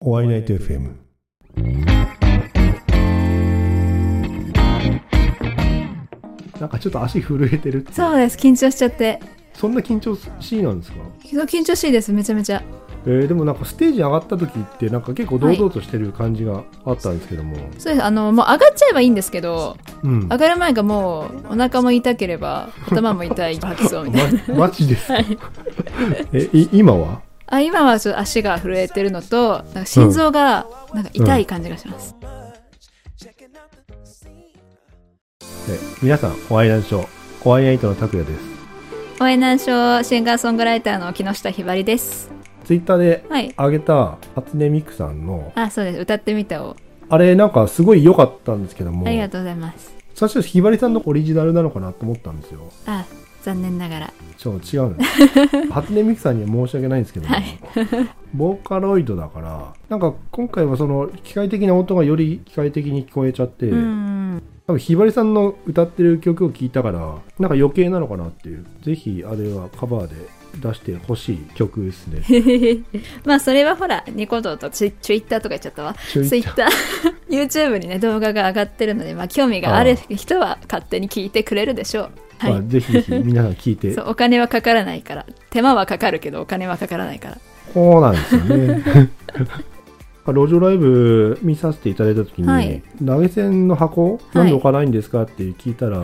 お会いナイト FM。なんかちょっと足震えてるってそうです緊張しちゃって。そんな緊張しいなんですか？緊張しいですめちゃめちゃ。えー、でもなんかステージ上がった時ってなんか結構堂々としてる感じがあったんですけども、そうです。あのもう上がっちゃえばいいんですけどうん。上がる前がもうお腹も痛ければ頭も痛い吐きそうみたいな。ま、マジですか、はい。えい今は？あ今はちょっと足が震えてるのとなんか心臓がなんか痛い感じがします、え皆さんお会いなんしょうお会いナイトの拓也です。応援難症シンガーソングライターの木下ひばりです。ツイッターではい。上げた初音ミクさんのあそうです。歌ってみたを。あれなんかすごい良かったんですけどもありがとうございます。最初ひばりさんのオリジナルなのかなと思ったんですよ。あ残念ながら。ちょっと違う 初音ミクさんには申し訳ないんですけども、はい。ボーカロイドだからなんか今回はその機械的な音がより機械的に聞こえちゃって、うん多分ひばりさんの歌ってる曲を聴いたからなんか余計なのかなっていう。ぜひあれはカバーで出してほしい曲ですね。まあそれはほらニコ動とツイツイッターとか言っちゃったわ。ツイッター。YouTube にね動画が上がってるので、まあ、興味がある人は勝手に聞いてくれるでしょうはい、まあ、ぜひぜひ皆さん聴いて。そうお金はかからないから。手間はかかるけどお金はかからないから。そうなんですよね。路上ライブ見させていただいた時に、はい。投げ銭の箱なんで置かないんですかって聞いたら、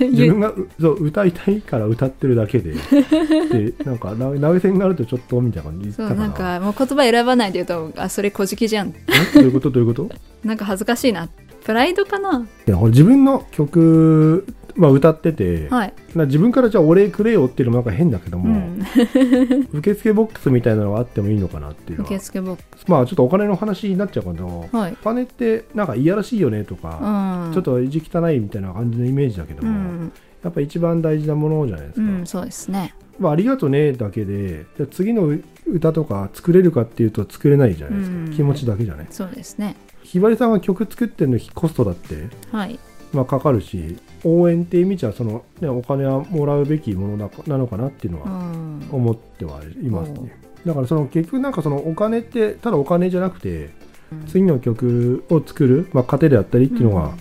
自分がうそう歌いたいから歌ってるだけで。でなんか投げ銭があるとちょっとみたいな感じでそうなんかもう言葉選ばないで言うとあそれ小じじゃん。え？どういうこと？どういうこと？なんか恥ずかしいな。プライドかな？自分の曲、まあ、歌ってて、はい、な自分からじゃあお礼くれよっていうのもなんか変だけども、うん、受付ボックスみたいなのがあってもいいのかなっていう受付ボックまあちょっとお金の話になっちゃうけど、スはい、お金ってなんかいやらしいよねとか、うん、ちょっと意地汚いみたいな感じのイメージだけども、うん、やっぱ一番大事なものじゃないですか、うん、そうですね。まあ、ありがとねだけでじゃあ次の歌とか作れるかっていうと作れないじゃないですか、うん。気持ちだけじゃないそうですね。ひばりさんが曲作ってるのコストだって、はいまあ、かかるし応援っていう意味じゃその、ね、お金はもらうべきものななのかなっていうのうはん。思ってはいますね、だからその結局なんかそのお金ってただお金じゃなくてうん。次の曲を作る、まあ、糧であったりっていうのが、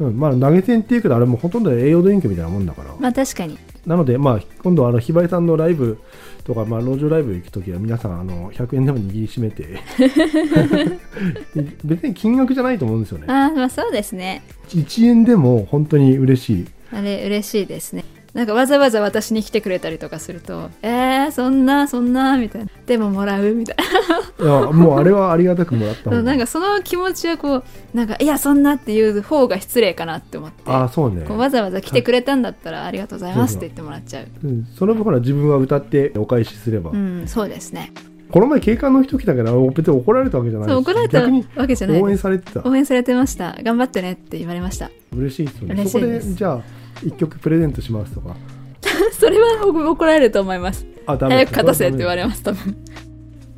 うん。まあ、投げ銭っていうけどあれもほとんど栄養ドリンクみたいなもんだから、まあ確かになので、まあ、今度あのひばりさんのライブとか、まあ、路上ライブ行くときは皆さんあの100円でも握りしめて 別に金額じゃないと思うんですよね。ああまあそうですね。1円でも本当に嬉しい。あれ嬉しいですねなんかわざわざ私に来てくれたりとかするとえー、そんなそんなみたいな。でももらうみたいな。いやもうあれはありがたくもらったそう方がなんかその気持ちはこうなんかいやそんなっていう方が失礼かなって思って。ああそうね。こうわざわざ来てくれたんだったらありがとうございますって言ってもらっちゃう。うん。その分ほら自分は歌ってお返しすれば、うんそうですね。この前警官の人来たけど別に怒られたわけじゃないしそう怒られたわけじゃない応援されてた。応援されてました。頑張ってねって言われました。嬉しいですよね。そこでじゃあ一曲プレゼントしますとか。それは怒られると思います。あダメ。早く勝たせって言われます多分。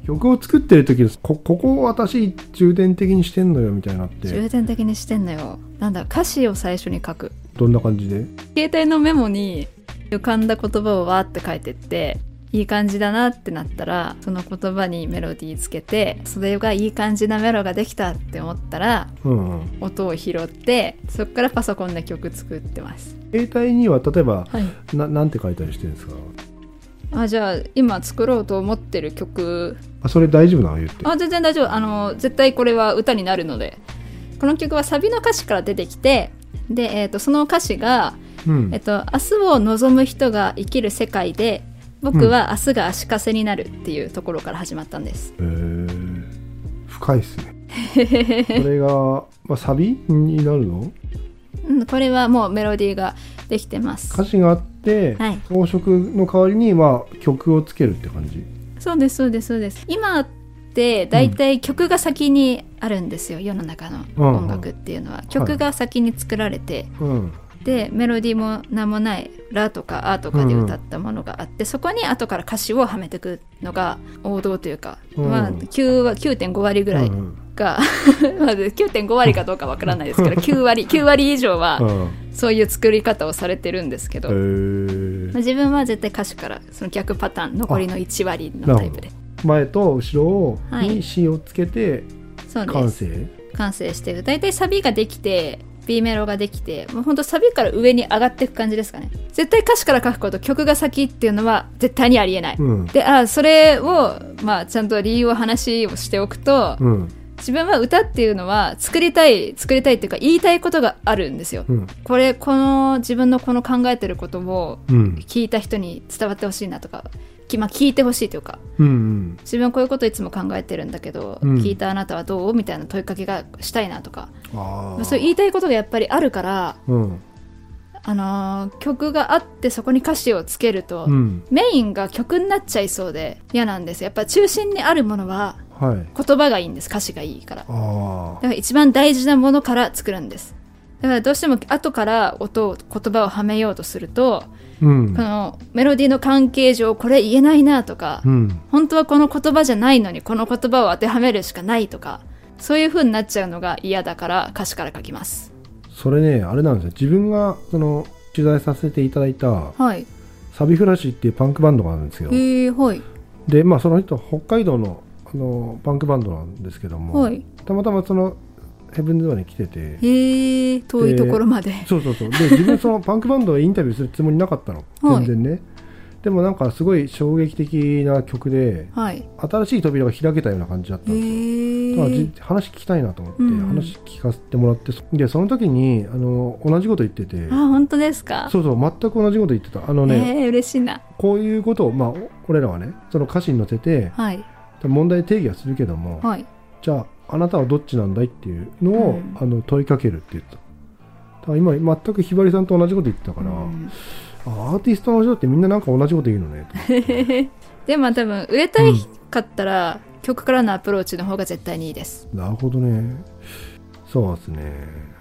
曲を作ってる時こここを私重点的にしてんのよみたいになって。重点的にしてんのよ。なんだ歌詞を最初に書く。どんな感じで？携帯のメモに浮かんだ言葉をわーって書いてっていい感じだなってなったらその言葉にメロディーつけてそれがいい感じなメロができたって思ったらうんうん。音を拾ってそこからパソコンで曲作ってます。携帯には例えばはい。ななんて書いたりしてるんですか？あじゃあ今作ろうと思ってる曲。あそれ大丈夫なの言って。あ全然大丈夫。あの絶対これは歌になるので。この曲はサビの歌詞から出てきてで、えー、とその歌詞がうん。えっと、明日を望む人が生きる世界で僕は明日が足かせになるっていうところから始まったんです、へー。深いっすね。それが、まあ、サビになるの？うん、これはもうメロディーができてます。歌詞があって、はい。装飾の代わりに、まあ、曲をつけるって感じ？そうですそうですそうです。今って大体曲が先にあるんですよ、世の中の音楽っていうのは、曲が先に作られて、うんでメロディーも何もない「ラ」とか「ア」とかで歌ったものがあって、そこに後から歌詞をはめていくのが王道というか、うん。まあ9は9.5割ぐらいうんうん。が、まず9.5割かどうかわからないですけど 9割9割以上はうん。そういう作り方をされてるんですけど、へまあー自分は絶対歌詞からその逆パターン残りの1割のタイプで。前と後ろに詞をつけてそうです。完成、完成してる。大体サビができて B メロができてもうほんとサビから上に上がっていく感じですかね。絶対歌詞から書くこと曲が先っていうのは絶対にありえない、うん。であそれを、まあ、ちゃんと理由を話をしておくと、うん。自分は歌っていうのは作りたい作りたいっていうか言いたいことがあるんですよ、うん。これこの自分のこの考えてることをうん。聞いた人に伝わってほしいなとかきまあ、聞いてほしいというかうんうん。自分はこういうこといつも考えてるんだけど、うん。聞いたあなたはどうみたいな問いかけがしたいなとか。ああそう言いたいことがやっぱりあるから、うん。あのー曲があってそこに歌詞をつけると、うん。メインが曲になっちゃいそうで嫌なんですやっぱ中心にあるものははい。言葉がいいんです。歌詞がいいから。だあから一番大事なものから作るんですだからどうしても後から音を言葉をはめようとすると、あうん。このメロディーの関係上これ言えないなとか、うん。本当はこの言葉じゃないのにこの言葉を当てはめるしかないとかそういう風になっちゃうのが嫌だから歌詞から書きます。それねあれなんですよ。自分がその取材させていただいたはい。サビフラッシュっていうパンクバンドがあるんですよ。へえはい。でまあその人北海道のあのパンクバンドなんですけども、はい。たまたまそのヘブンズドアに来てて。へえ遠いところまで。そうそうそう。で自分その パンクバンドをインタビューするつもりなかったの。はい。全然ね、でもなんかすごい衝撃的な曲ではい。新しい扉が開けたような感じだったんですよ。話聞きたいなと思って、うん話聞かせてもらってそでその時にあの同じこと言ってて。あ本当ですか？そうそう全く同じこと言ってた。あのね、えー、嬉しいな。こういうことを、まあ、お俺らはねその歌詞に載せてはい。問題定義はするけども、はい。じゃああなたはどっちなんだいっていうのを、うん。あの問いかけるって言った。今全くひばりさんと同じこと言ってたから、うん。あアーティストの人ってみんななんか同じこと言うのねと。でも多分売れたいかったら、曲からのアプローチの方が絶対にいいです。なるほどね。そうですね。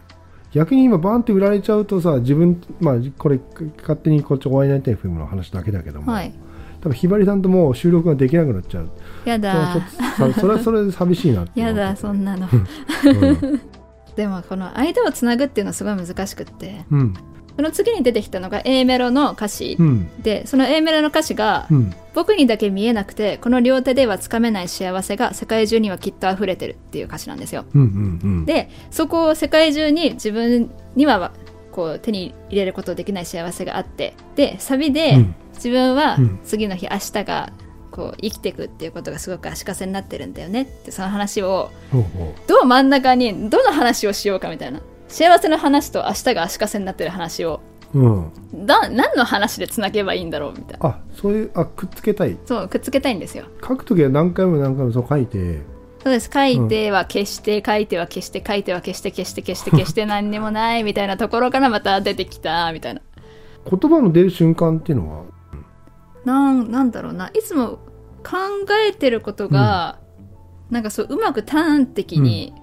逆に今バンって売られちゃうとさ自分まあこれ勝手にこっちお会いになりたい FM の話だけだけども、はい多分ひばりさんともう収録ができなくなっちゃう。やだ。そ れはそれで寂しいなってやだそんなの。うん。でもこの間をつなぐっていうのはすごい難しくって。うん。その次に出てきたのが A メロの歌詞、うん。でその A メロの歌詞が、うん。僕にだけ見えなくてこの両手ではつかめない幸せが世界中にはきっと溢れてるっていう歌詞なんですよ。でそこを世界中に自分にはこう手に入れることできない幸せがあってでサビで、うん。自分はうん。次の日明日がこう生きていくっていうことがすごく足かせになってるんだよね。ってその話をどう真ん中にどの話をしようかみたいな。幸せの話と明日が足かせになってる話をううん。だ何の話でつなげばいいんだろうみたいな。あそういうあくっつけたい。そうくっつけたいんですよ。書くときは何回も何回もそう書いてそうです。書いては消して、書いては消して書いては消して消して消して 消して何にもないみたいなところからまた出てきたみたいな。言葉の出る瞬間っていうのは？なんなんだろうな。いつも考えてることが、なんかそううまく端的に、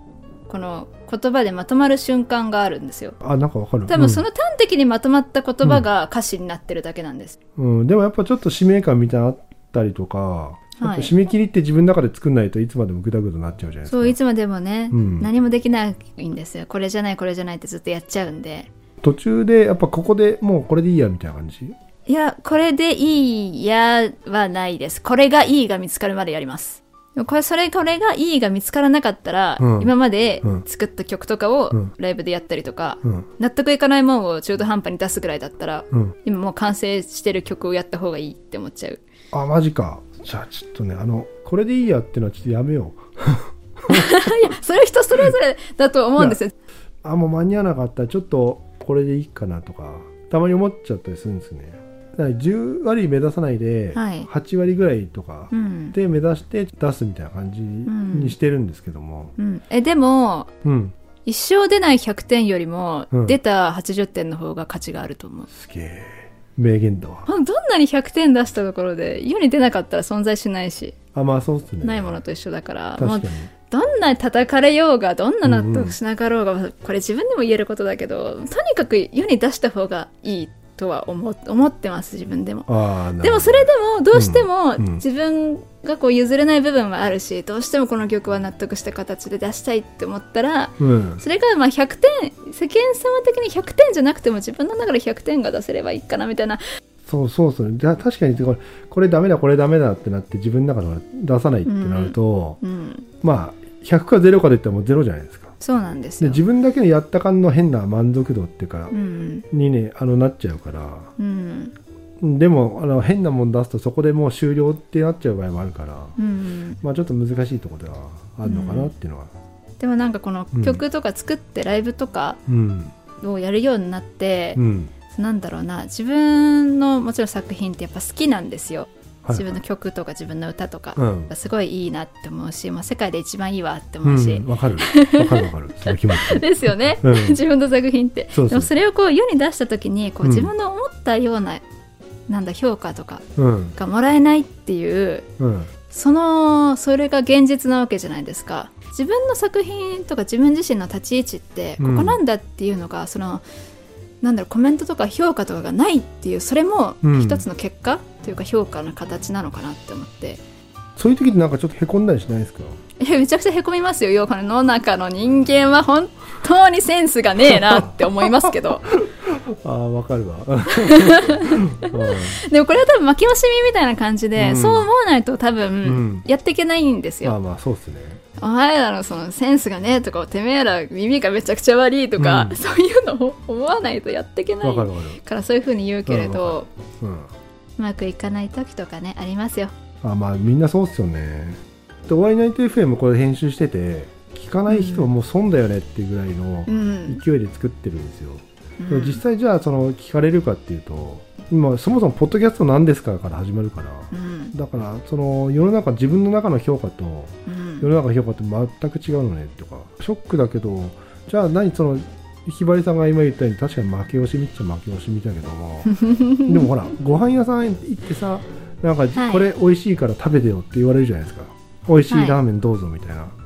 この言葉でまとまる瞬間があるんですよ。あなんかわかる。多分その端的にまとまった言葉が歌詞になってるだけなんです、うん、うん。でもやっぱちょっと使命感みたいなのあったりとか、やっぱ締め切りって自分の中で作んないといつまでもグダグダになっちゃうじゃないですか。そういつまでもね、うん。何もできないんですよ。これじゃないこれじゃないってずっとやっちゃうんで。途中でやっぱここでもうこれでいいやみたいな感じ？いやこれでいいやはないです。これがいいが見つかるまでやります。これそれこれがいいが見つからなかったら、うん。今までうん。作った曲とかをうん。ライブでやったりとか、うん。納得いかないもんを中途半端に出すぐらいだったら、うん今もう完成してる曲をやった方がいいって思っちゃうあマジかじゃあちょっとねあのこれでいいやっていうのはちょっとやめよう。いやそれ人それぞれだと思うんですよ。あもう間に合わなかったらちょっとこれでいいかなとかたまに思っちゃったりするんですね。だから10割目指さないで、はい。8割ぐらいとかうん、で目指して出すみたいな感じにしてるんですけども。うん、えでもうん、一生出ない100点よりも、うん。出た80点の方が価値があると思う。すげえ名言だわ。どんなに100点出したところで世に出なかったら存在しないし、あまあそうっすね。ないものと一緒だから。確かに。どんなに叩かれようがどんな納得しなかろうが、これ自分でも言えることだけどとにかく世に出した方がいいとは思思ってます自分でも。でもそれでもどうしてもうんうん。自分がこう譲れない部分はあるしどうしてもこの曲は納得した形で出したいって思ったらうん。それがまあ100点世間様的に100点じゃなくても自分の中で100点が出せればいいかなみたいな。そうそうそう確かにこれこれダメだこれダメだってなって自分の中で出さないってなると、うん。まあ100か0かで言ったらもう0じゃないですか。そうなんですでよ自分だけのやった感の変な満足度っていうか、うん。にねあのなっちゃうから。うんでもあの変なもん出すとそこでもう終了ってなっちゃう場合もあるから、うんまあちょっと難しいところではあるのかなっていうのは。でもなんかこのうん。曲とか作ってライブとかうん。をやるようになってう、ん。なんだろうな。自分のもちろん作品ってやっぱ好きなんですよ、はい。自分の曲とか自分の歌とか、うん。すごいいいなって思うし、まあ、世界で一番いいわってう思うし、ん。わかる。わかるわかる。その気持ち。ですよね、うん。自分の作品って。でもそれをこう世に出した時にこううん。自分の思ったような、なんだ評価とかうん。がもらえないっていううん。そのそれが現実なわけじゃないですか。自分の作品とか自分自身の立ち位置ってこうん。こなんだっていうのが、そのなんだろうコメントとか評価とかがないっていうそれもうん。一つの結果というか評価の形なのかなって思って、そういう時ってなんかちょっとへこんだりしないですか？いやめちゃくちゃへこみますよ世の中の人間は本当にセンスがねえなって思いますけど ああわかるわ。でもこれは多分負け惜しみみたいな感じで、うん。そう思わないと多うん。分やっていけないんですよ、まあまあそうっすね。お前らのそのセンスがねとかてめえら耳がめちゃくちゃ悪いとか、うん。そういうのを思わないとやっていけないわかるわかる。からそういうふうに言うけれど、うん。うまくいかない時とかねありますよ。あまあみんなそうっすよね。で「終わりナイト FM」これ編集してて聞かない人はもう損だよねっていうぐらいのうん、勢いで作ってるんですよ、うんでも実際じゃあその聞かれるかっていうと今そもそもポッドキャスト何ですかから始まるからうん。だからその世の中自分の中の評価とうん。世の中の評価って全く違うのねとかショックだけどじゃあ何そのひばりさんが今言ったように確かに負け惜しみっちゃ負け惜しみだけども でもほらご飯屋さん行ってさなんかはい。これ美味しいから食べてよって言われるじゃないですか。美味しいラーメンどうぞみたいな、はい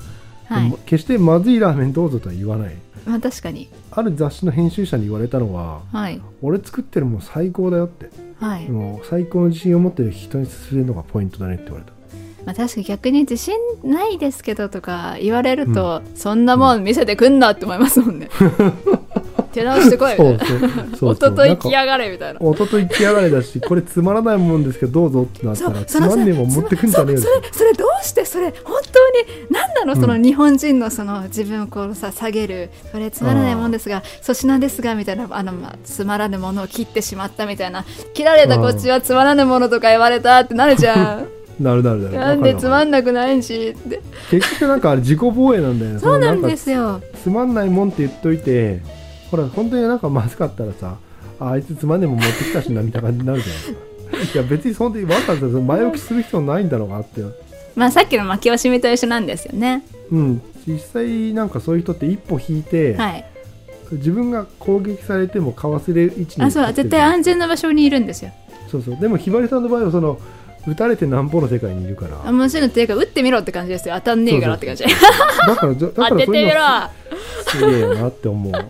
でも決してまずいラーメンどうぞとは言わない。まあ確かに。あある雑誌の編集者に言われたのははい。俺作ってるもん最高だよって。はい、もう最高の自信を持ってる人に勧めるのがポイントだねって言われた。まあ、確かに逆に自信ないですけどとか言われると、そんなもん見せてくんなって思いますもんね 手直してこいみたいな。そうそう。そうおととい来やがれみたいな。おととい来やがれだしこれつまらないもんですけどどうぞってなったらつまんねえもん持ってくんじゃねえよそそれそれどうしてそれ本当に何なのその日本人のその自分をこうさ下げる。それつまらないもんですが粗品ですがみたいなあの、まあ、つまらぬものを切ってしまったみたいな。切られたこっちはつまらぬものとか言われたってなるじゃん。なるなるなる。なんでつまんんなくないし。って結局なんかあれ自己防衛なんだよね。そうなんですよ。かつまんないもんって言っといてほら本当になんかまずかったらさああいつつまんねえもん持ってきたしなみたいな感じになるじゃないですかいや別にそんなにわざわざ前置きする必要ないんだろうなって。まあさっきの負け惜しみと一緒なんですよね。うん。実際なんかそういう人って一歩引いて、はい。自分が攻撃されてもかわせる位置にあそうだ絶対安全な場所にいるんですよ。そうそう。でもひばりさんの場合はその撃たれてなんぼの世界にいるから。あもちろんっていうか打ってみろって感じですよ。当たんねえからって感じ。だからだだから当ててみろすげえよなって思う。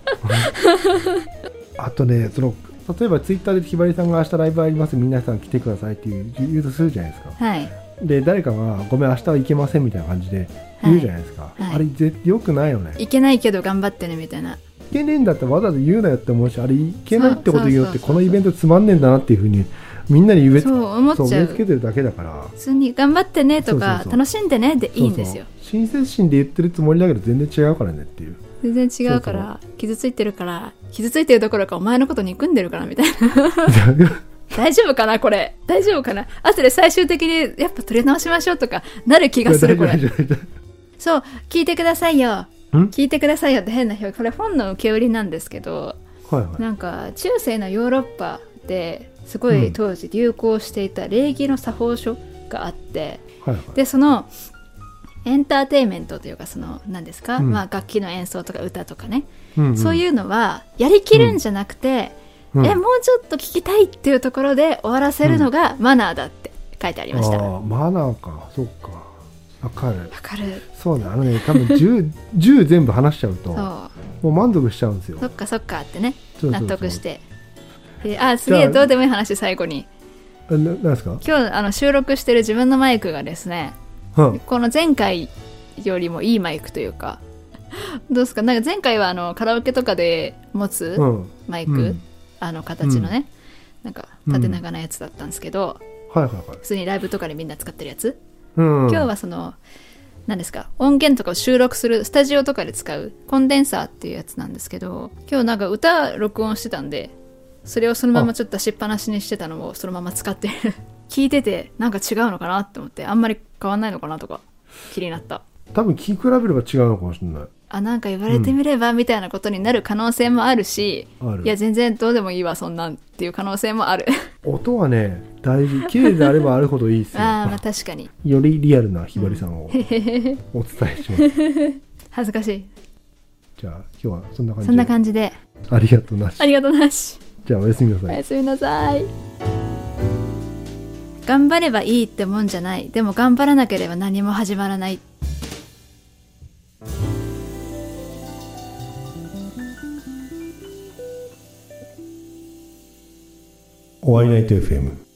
あとねその例えばツイッターでひばりさんが明日ライブあります皆さん来てくださいっていう言うとするじゃないですか。はい。で誰かがごめん明日は行けませんみたいな感じで言うじゃないですか、はい。あれぜよくないよね。いけないけど頑張ってねみたいな。行けねえんだったらわざわざ言うなよって思うしあれ行けないってことによってこのイベントつまんねえんだなっていうふうにみんなに植えそう思っちゃそう植えう付けてるだけだから。普通に頑張ってねとか楽しんでねでいいんですよ。親切心で言ってるつもりだけど全然違うからねっていう全然違うから傷ついてるから傷ついてるどころかお前のこと憎んでるからみたいな。大丈夫かなこれ。大丈夫かな。後で最終的にやっぱ取り直しましょうとかなる気がするこれ。そう聞いてくださいよ。聞いてくださいよって変な表これ本の受け売りなんですけどはいはい。なんか中世のヨーロッパですごうん。い当時流行していた礼儀の作法書があって、はいはい。でそのエンターテインメントというかその何ですか、うん。まあ、楽器の演奏とか歌とかね、うんん。そういうのはやりきるんじゃなくて、うん。えもうちょっと聞きたいっていうところで終わらせるのがマナーだって書いてありました。わ、ああマナーか。そっか。わかる。かる。そうね。あのね多分 10, 10 全部話しちゃうともう満足しちゃうんですよ。そっかそっかってね。納得して。であすげえどうでもいい話最後に。えななんですか？今日あの収録してる自分のマイクがですねうんこの前回よりもいいマイクというか。どうですか？なんか前回はあのカラオケとかで持つうん。マイク、うん。あの形のね、なんか縦長なやつだったんですけど、はいはいはい。普通にライブとかでみんな使ってるやつ、うん。今日はその何ですか？音源とかを収録するスタジオとかで使うコンデンサーっていうやつなんですけど今日なんか歌録音してたんでそれをそのままちょっと出しっぱなしにしてたのをそのまま使ってる聞いててなんか違うのかなって思ってあんまり変わんないのかなとか気になった。多分聞き比べれば違うのかもしれない。あなんか言われてみればみたいなことになる可能性もあるし、いや全然どうでもいいわそんなんっていう可能性もある。音はね大事。綺麗であればあるほどいいですよ。ああまあ確かに。よりリアルなひばりさんを お伝えします。恥ずかしい。じゃあ今日はそんな感じで。そんな感じで。ありがとうなし。ありがとうなし。じゃあおやすみなさい。おやすみなさい頑張ればいいってもんじゃない。でも頑張らなければ何も始まらない。終わりないと FM